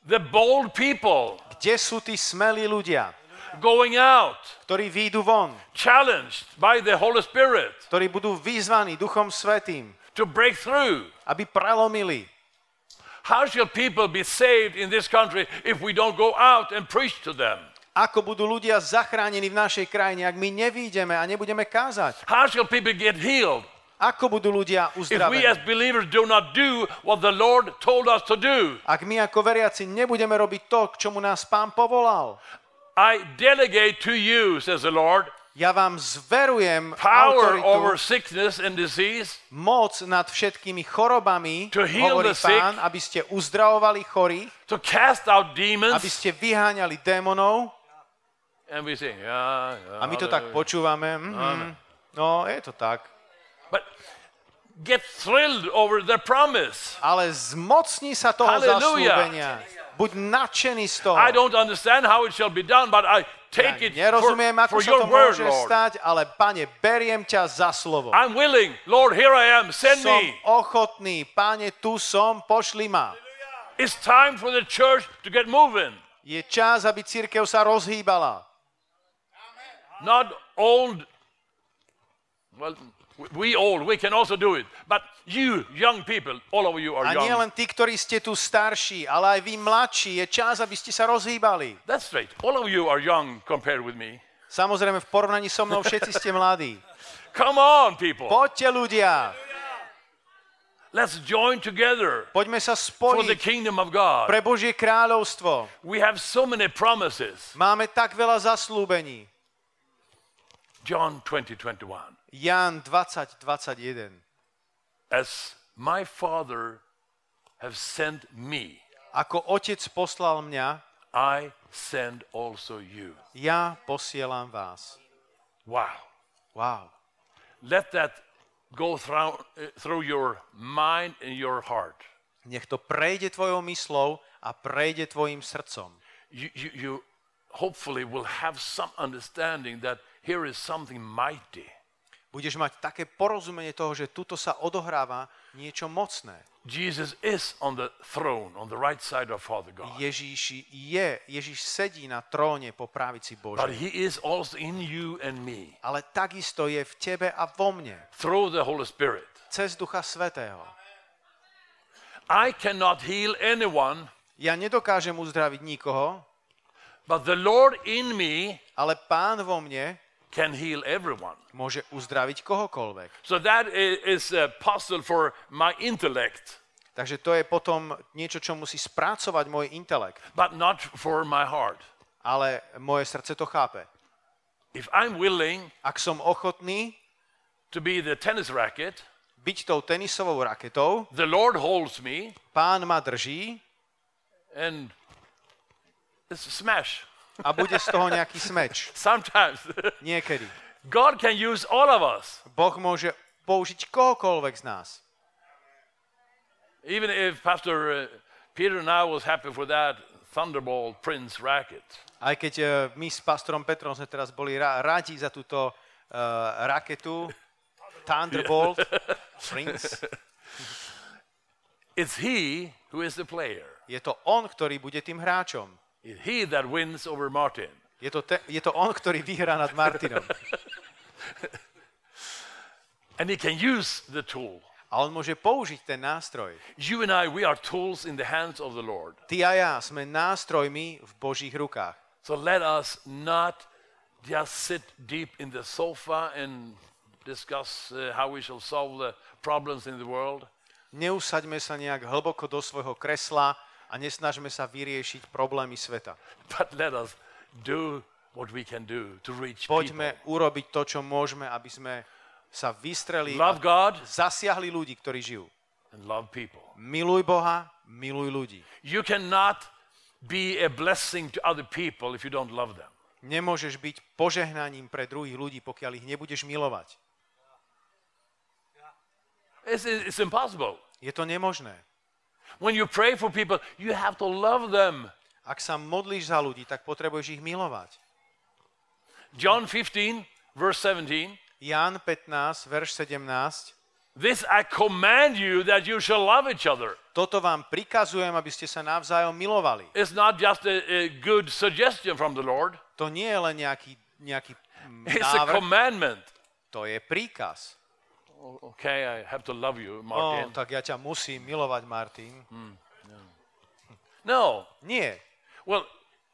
the bold people Kde sú tí smelí ľudia, going out, ktorí výjdu von, challenged by the Holy Spirit ktorí budú vyzvaní Duchom Svetým, to break through? aby prelomili? How shall people be saved in this country if we don't go out and preach to them? Ako budú ľudia zachránení v našej krajine, ak my nevídeme a nebudeme kázať? How shall people get healed Ako budú ľudia uzdravení? Ak my ako veriaci nebudeme robiť to, k čomu nás Pán povolal, I delegate to you, says the Lord, ja vám zverujem power over autoritu, sickness and disease, moc nad všetkými chorobami, To heal hovorí the sick. Pán, aby ste uzdravovali chorých, to cast out aby demons. ste vyháňali démonov. And we sing, yeah, yeah, A my to tak počúvame. Mhm. No, je to tak. But get thrilled over the promise. Ale zmocní sa toho Hallelujah. zaslúbenia. Buď nadšený z toho. I don't understand how it shall be done, but I take Ja it for, nerozumiem, ako for sa to word, môže Lord. stať, ale pane, beriem ťa za slovo. I'm willing. Lord, here I am. Send Som me. ochotný, pane, tu som, pošli ma. It's time for the church to get moving. Je čas, aby církev sa rozhýbala. Not old. Well, we old, we can also do it. But you, young people, all of you are A nie young. len tí, ktorí ste tu starší, ale aj vy mladší. Je čas, aby ste sa rozhýbali. That's straight. All of you are young compared with me. Samozrejme, v porovnaní so mnou všetci ste mladí. Come on, people. Poďte ľudia, Let's join together poďme sa for the spojiť kingdom of God. pre Božie kráľovstvo. We have so many promises. Máme tak veľa zaslúbení. John 20, 21. Jan 20, 21. As my Father have sent me, Ako otec poslal mňa, I send also you. ja posielam vás. Wow. Wow. Let that go through, through your mind and your heart. Nech to prejde tvojou myslou a prejde tvojim srdcom. You, you, you hopefully will have some understanding that here is something mighty. Budeš mať také porozumenie toho, že tuto sa odohráva niečo mocné. Jesus is on the throne, on the right side of Father God. Ježíš je, Ježíš sedí na tróne po právici But Božej. he is also in you and me Ale takisto je v tebe a vo mne, through the Holy Spirit. cez Ducha Svetého. I cannot heal anyone, Ja nedokážem uzdraviť nikoho, but the Lord in me ale Pán vo mne can heal everyone. môže uzdraviť kohokoľvek. So that is a puzzle for my intellect, Takže to je potom niečo, čo musí spracovať môj intelekt. but not for my heart. Ale moje srdce to chápe. If I'm willing Ak som ochotný to be the tennis racket, byť tou tenisovou raketou, the Lord holds me pán ma drží and smash. A bude z toho nejaký smeč. Sometimes Niekedy. God can use all of us. Boh môže použiť kohokoľvek z nás. Even if Pastor uh, Peter now was happy for that Thunderbolt Prince racket, Aj keď uh, my s pastorom Petrom sme teraz boli ra- radi za túto uh, raketu Thunderbolt, Prince, it's he who is the player. je to on, ktorý bude tým hráčom. He that wins over Martin. Je to, te, je to on, ktorý vyhrá nad Martinom. And he can use the tool. A on môže použiť ten nástroj. You and I, we are tools in the hands of the Lord. Ty a ja sme nástrojmi v Božích rukách. So let us not just sit deep in the sofa and discuss uh, how we shall solve the problems in the world. Neusaďme sa nejak hlboko do svojho kresla a nesnažme sa vyriešiť problémy sveta. But let us do what we can do to reach Poďme people. urobiť to, čo môžeme, aby sme sa vystreli Love a God zasiahli ľudí, ktorí žijú. and love people. Miluj Boha, miluj ľudí. You cannot be a blessing to other people if you don't love them. Nemôžeš byť požehnaním pre druhých ľudí, pokiaľ ich nebudeš milovať. It's, it's impossible. Je to nemožné. When you pray for people, you have to love them. Ak sa modlíš za ľudí, tak potrebuješ ich milovať. John 15, verse 17. Ján 15, verš 17. This I command you that you shall love each other. Toto vám prikazujem, aby ste sa navzájom milovali. It's not just a, a good suggestion from the Lord, To nie je len nejaký, nejaký mm, it's a návrh, commandment. to je príkaz. Okay, I have to love you, No, Martin. tak ja ťa musím milovať, Martin. No. Nie. Well,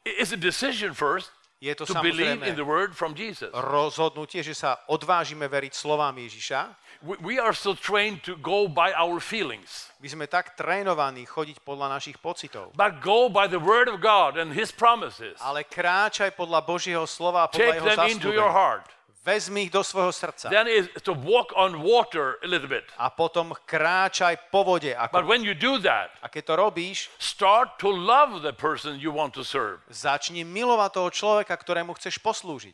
it's a decision first Je to to believe in the word from Jesus. rozhodnutie, že sa odvážime veriť slovám Ježiša. We, we are still trained to go by our feelings, My sme tak trénovaní chodiť podľa našich pocitov. but go by the word of God and His promises. Ale kráčaj podľa Božieho slova a podľa Take jeho them Vezmi ich do svojho srdca. Then is to walk on water a little bit. A potom kráčaj po vode. But Ako, when you do that, a keď to robíš, start to love the person you want to serve. začni milovať toho človeka, ktorému chceš poslúžiť.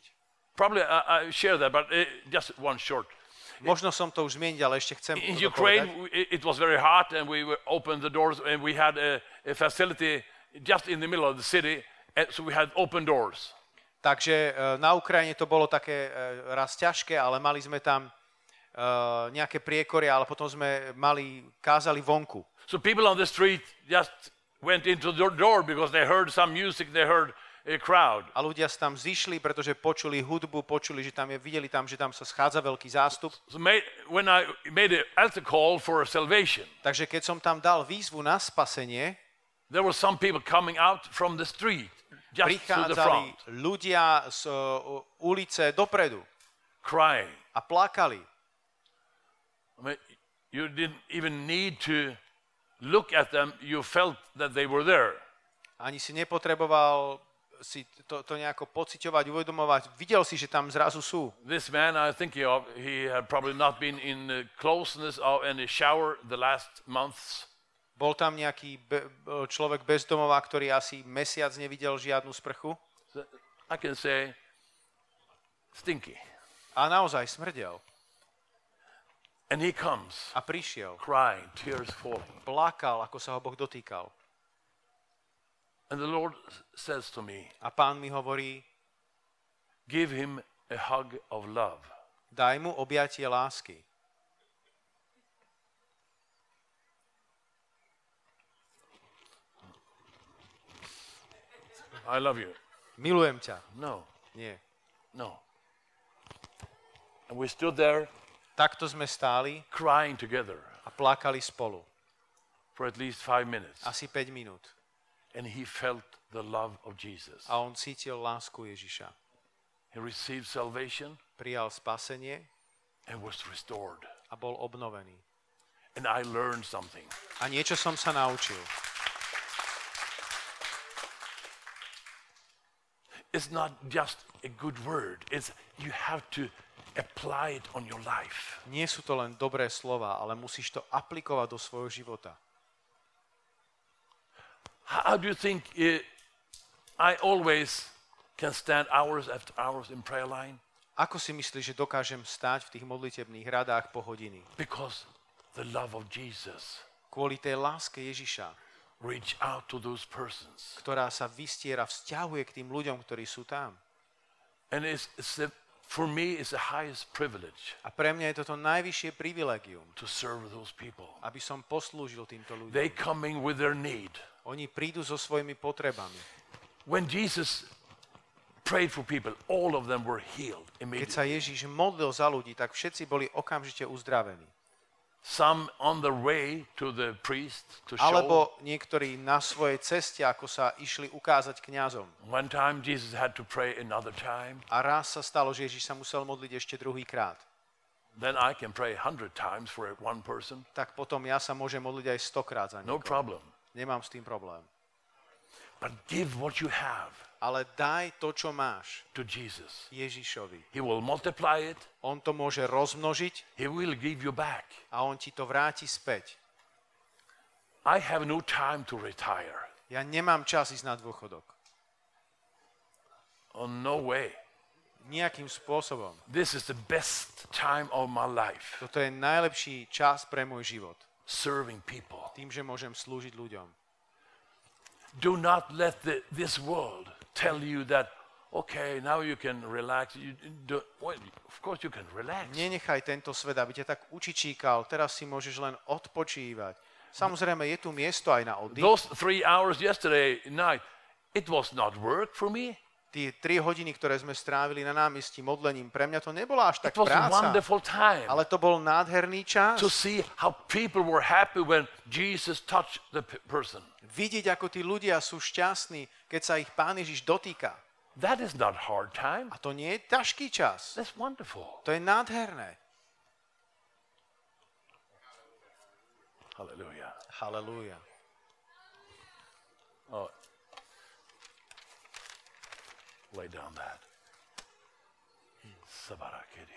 Probably I, I share that, but uh, just one short. Možno som to už zmieniť, ale ešte chcem In Ukraine, povedať. it was very hot, and we opened the doors, and we had a, a facility just in the middle of the city, and so we had open doors. Takže e, na Ukrajine to bolo také e, raz ťažké, ale mali sme tam e, nejaké priekory, ale potom sme mali, kázali vonku. So people on the street just went into the door because they heard some music, they heard a crowd. A ľudia sa tam zišli, pretože počuli hudbu, počuli, že tam je, videli tam, že tam sa schádza veľký zástup. So made, when I made altar call for salvation, Takže keď som tam dal výzvu na spasenie, there were some people coming out from the street just prichádzali ľudia z e, ulice dopredu crying. a plakali. I mean, you didn't even need to look at them, you felt that they were there. Ani si nepotreboval si to, to nejako pociťovať, uvedomovať. Videl si, že tam zrazu sú. This man I'm thinking of, he had probably not been in the closeness of any shower the last months. Bol tam nejaký be, človek bezdomová, ktorý asi mesiac nevidel žiadnu sprchu I can say, stinky. a naozaj smrdel. And he comes A prišiel, crying, tears falling. plakal, ako sa ho Boh dotýkal. And the Lord says to me, A pán mi hovorí, give him a hug of love. daj mu objatie lásky. I love you. Milujem ťa. No, Nie. no. And we stood there Takto sme stáli crying together a plakali spolu. for at least five minutes. Asi 5 minút. And he felt the love of Jesus. A on cítil lásku Ježiša. He received salvation Prijal spasenie and was restored. a bol obnovený. And I learned something. A niečo som sa naučil. It's not just a good word, it's you have to apply it on your life. Nie sú to len dobré slova, ale musíš to aplikovať do svojho života. How do you think uh, I always can stand hours after hours in prayer line? Ako si myslíš, že dokážem stáť v tých modlitebných radách po hodiny? Because the love of Jesus kvôli tej láske Ježiša, reach out to those persons. ktorá sa vystiera, vzťahuje k tým ľuďom, ktorí sú tam. And it's, it's the, for me, it's the highest privilege A pre mňa je toto najvyššie privilegium, to serve those people. aby som poslúžil týmto ľuďom. They coming with their need. Oni prídu so svojimi potrebami. When Jesus prayed for people, all of them were healed Keď sa immediately. Ježiš modlil za ľudí, tak všetci boli okamžite uzdravení. Some on the way to the priest to show. Alebo niektorí na svojej ceste, ako sa išli ukázať kňazom. One time Jesus had to pray another time. A raz sa stalo, že Ježiš sa musel modliť ešte druhýkrát. Then I can pray a hundred times for one person. Tak potom ja sa môžem modliť aj stokrát za No niekoho. problem. Nemám s tým problém. But give what you have Ale daj to, čo máš to Jesus. Ježišovi. He will multiply it. On to môže rozmnožiť He will give you back. a on ti to vráti späť. I have no time to retire. Ja nemám čas ísť na dôchodok. Oh, no way. Nejakým spôsobom. This is the best time of my life. Toto je najlepší čas pre môj život. Serving people. Tým, že môžem slúžiť ľuďom. Do not let the, this world tell you that, okay, now you can relax. You do, well, of course you can relax. Nenechaj tento svet, aby ťa tak učičíkal. Teraz si môžeš len odpočívať. Samozrejme, je tu miesto aj na oddych. Those three hours yesterday night, it was not work for me. Tie tri hodiny, ktoré sme strávili na námestí modlením, pre mňa to nebola až tak It was a práca. wonderful time Ale to bol nádherný čas. to see how people were happy when Jesus touched the person. Vidieť, ako tí ľudia sú šťastní, keď sa ich Pán Ježiš dotýka. That is not hard time. A to nie je ťažký čas. That's wonderful. To je nádherné. Hallelujah. Halelúja. Oh. Lay down that. Hmm. Sabarakiriandai.